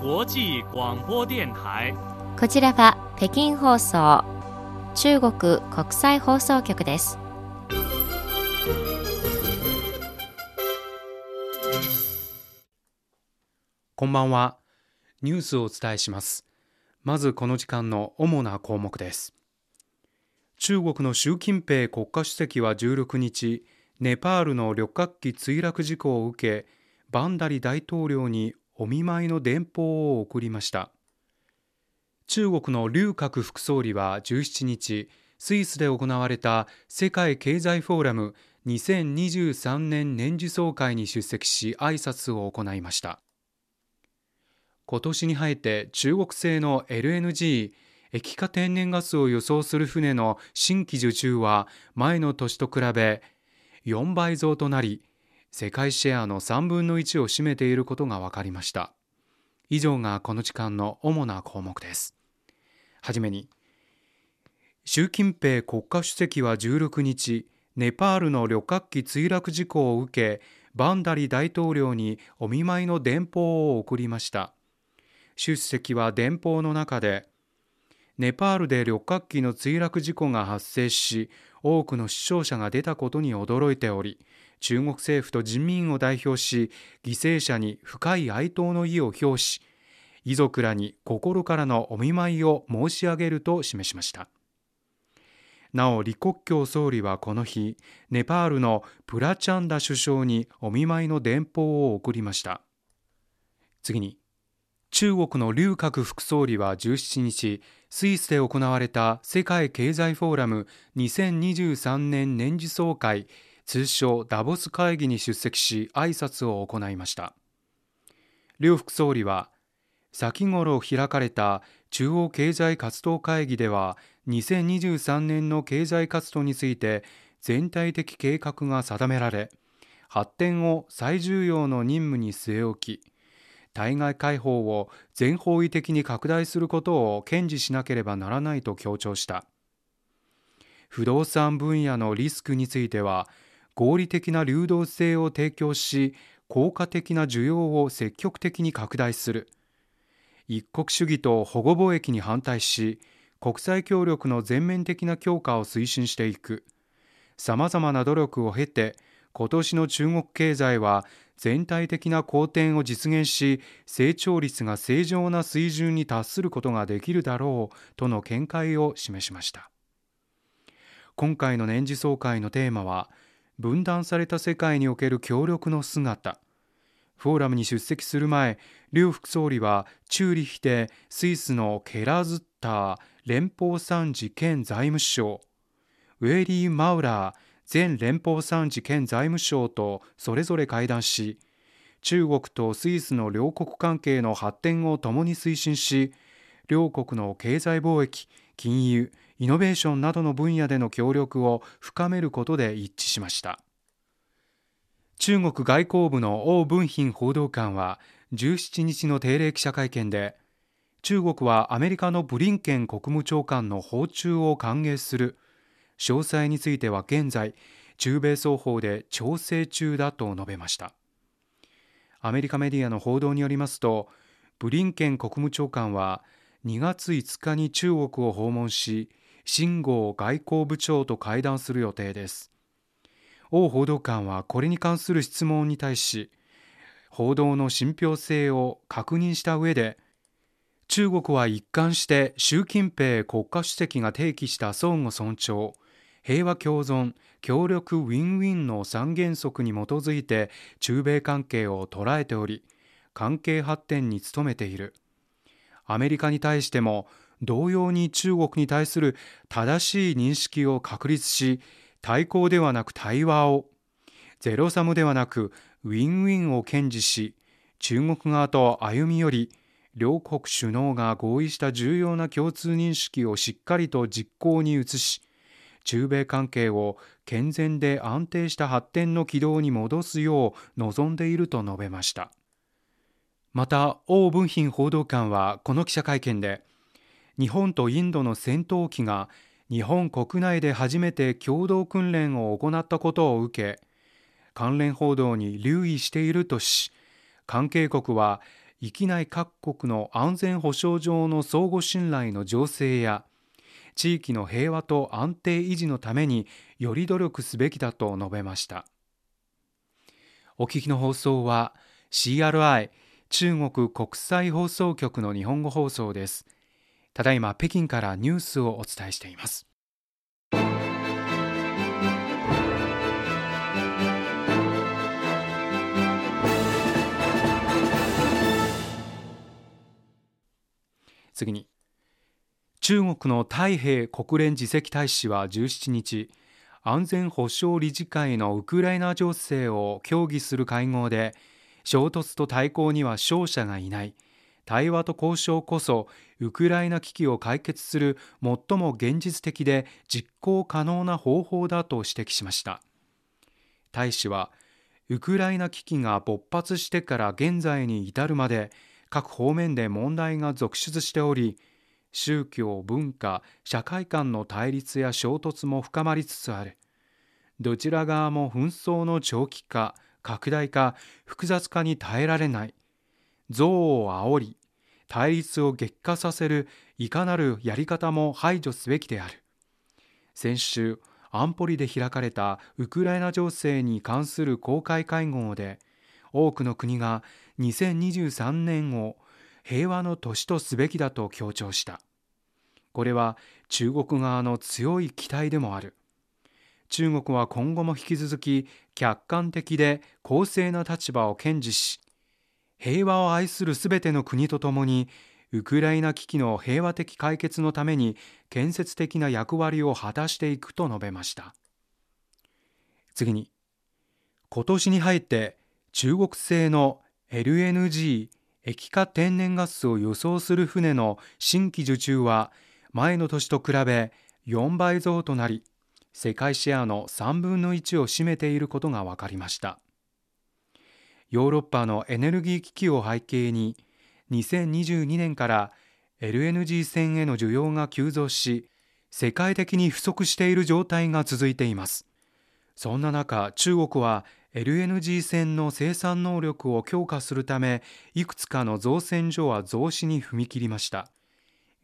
国際广播電台。こちらは北京放送中国国際放送局です。こんばんは。ニュースをお伝えします。まずこの時間の主な項目です。中国の習近平国家主席は16日ネパールの旅客機墜落事故を受けバンダリ大統領にお見舞いの電報を送りました。中国の劉鶴副総理は17日スイスで行われた世界経済フォーラム2023年年次総会に出席し挨拶を行いました。今年に入って中国製の LNG 液化天然ガスを輸送する船の新規受注は前の年と比べ4倍増となり世界シェアの3分の1を占めていることが分かりました。以上がこの時間の主な項目です。はじめに習近平国家主席は16日ネパールの旅客機墜落事故を受けバンダリ大統領にお見舞いの電報を送りました。習主席は電報の中でネパールで旅客機の墜落事故が発生し多くの死傷者が出たことに驚いており中国政府と人民を代表し犠牲者に深い哀悼の意を表し遺族らに心からのお見舞いを申し上げると示しました。なお李克強総理はこの日ネパールのプラチャンダ首相にお見舞いの電報を送りました。次に中国の劉鶴副総理は17日スイスで行われた世界経済フォーラム2023年年次総会通称ダボス会議に出席し挨拶を行いました。劉副総理は先頃開かれた中央経済活動会議では2023年の経済活動について全体的計画が定められ発展を最重要の任務に据え置き対外開放を全方位的に拡大することを堅持しなければならないと強調した。不動産分野のリスクについては合理的な流動性を提供し効果的な需要を積極的に拡大する。一国主義と保護貿易に反対し国際協力の全面的な強化を推進していく。さまざまな努力を経て今年の中国経済は全体的な好転を実現し成長率が正常な水準に達することができるだろうとの見解を示しました。今回の年次総会のテーマは分断された世界における協力の姿。フォーラムに出席する前劉副総理はチューリヒでスイスのケラズッター連邦参事兼財務省ウェリー・マウラー前連邦参事兼財務省とそれぞれ会談し中国とスイスの両国関係の発展を共に推進し両国の経済貿易金融イノベーションなどの分野での協力を深めることで一致しました。中国外交部の王文賓報道官は17日の定例記者会見で中国はアメリカのブリンケン国務長官の訪中を歓迎する。詳細については現在中米双方で調整中だと述べました。アメリカメディアの報道によりますとブリンケン国務長官は2月5日に中国を訪問し秦剛外交部長と会談する予定です。王報道官はこれに関する質問に対し報道の信憑性を確認した上で中国は一貫して習近平国家主席が提起した相互尊重平和共存協力ウィンウィンの三原則に基づいて中米関係を捉えており関係発展に努めている。アメリカに対しても同様に中国に対する正しい認識を確立し対抗ではなく対話をゼロサムではなくウィンウィンを堅持し中国側と歩み寄り両国首脳が合意した重要な共通認識をしっかりと実行に移し中米関係を健全で安定した発展の軌道に戻すよう望んでいると述べました。また王文賓報道官はこの記者会見で日本とインドの戦闘機が日本国内で初めて共同訓練を行ったことを受け関連報道に留意しているとし関係国は域内各国の安全保障上の相互信頼の醸成や地域の平和と安定維持のためにより努力すべきだと述べました。お聞きの放送は CRI 中国国際放送局の日本語放送です。ただいま北京からニュースをお伝えしています。次に中国の太平国連次席大使は17日安全保障理事会のウクライナ情勢を協議する会合で衝突と対抗には勝者がいない。対話と交渉こそウクライナ危機を解決する最も現実的で実行可能な方法だと指摘しました。大使はウクライナ危機が勃発してから現在に至るまで各方面で問題が続出しており宗教文化社会間の対立や衝突も深まりつつある。どちら側も紛争の長期化拡大化複雑化に耐えられない。憎悪を煽り対立を激化させるいかなるやり方も排除すべきである。先週安保理で開かれたウクライナ情勢に関する公開会合で多くの国が2023年を平和の年とすべきだと強調した。これは中国側の強い期待でもある。中国は今後も引き続き客観的で公正な立場を堅持し平和を愛するすべての国とともにウクライナ危機の平和的解決のために建設的な役割を果たしていくと述べました。次に今年に入って中国製の LNG 液化天然ガスを輸送する船の新規受注は前の年と比べ4倍増となり世界シェアの3分の1を占めていることが分かりました。ヨーロッパのエネルギー危機を背景に2022年から LNG 船への需要が急増し世界的に不足している状態が続いています。そんな中中国は LNG 船の生産能力を強化するためいくつかの造船所は増資に踏み切りました。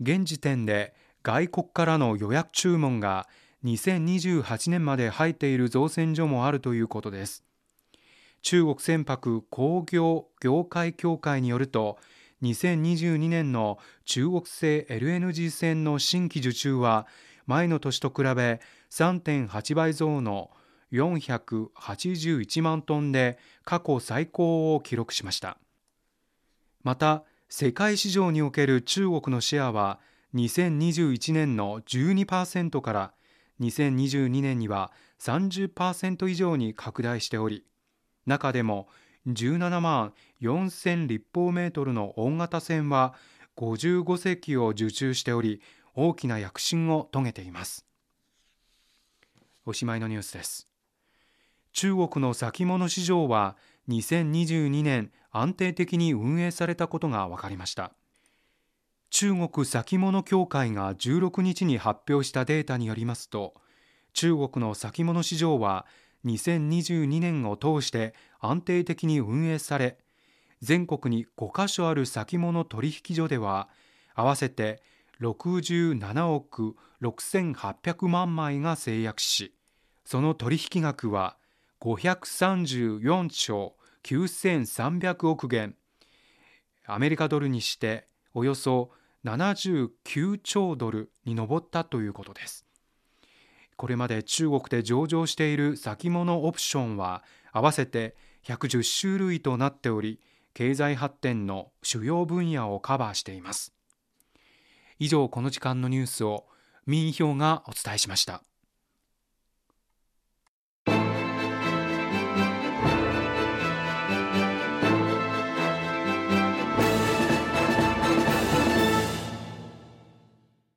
現時点で外国からの予約注文が2028年まで入っている造船所もあるということです。中国船舶工業業界協会によると2022年の中国製 LNG 船の新規受注は前の年と比べ3.8倍増の481万トンで過去最高を記録しました。また世界市場における中国のシェアは2021年の12%から2022年には30%以上に拡大しており中でも17万4000立方メートルの大型船は55隻を受注しており大きな躍進を遂げています。おしまいのニュースです。中国の先物市場は2022年安定的に運営されたことが分かりました。中国先物協会が16日に発表したデータによりますと中国の先物市場は2022年を通して安定的に運営され全国に5カ所ある先物取引所では合わせて67億6800万枚が制約しその取引額は534兆9300億元。アメリカドルにしておよそ79兆ドルに上ったということです。これまで中国で上場している先物オプションは合わせて110種類となっており経済発展の主要分野をカバーしています。以上この時間のニュースを民票がお伝えしました。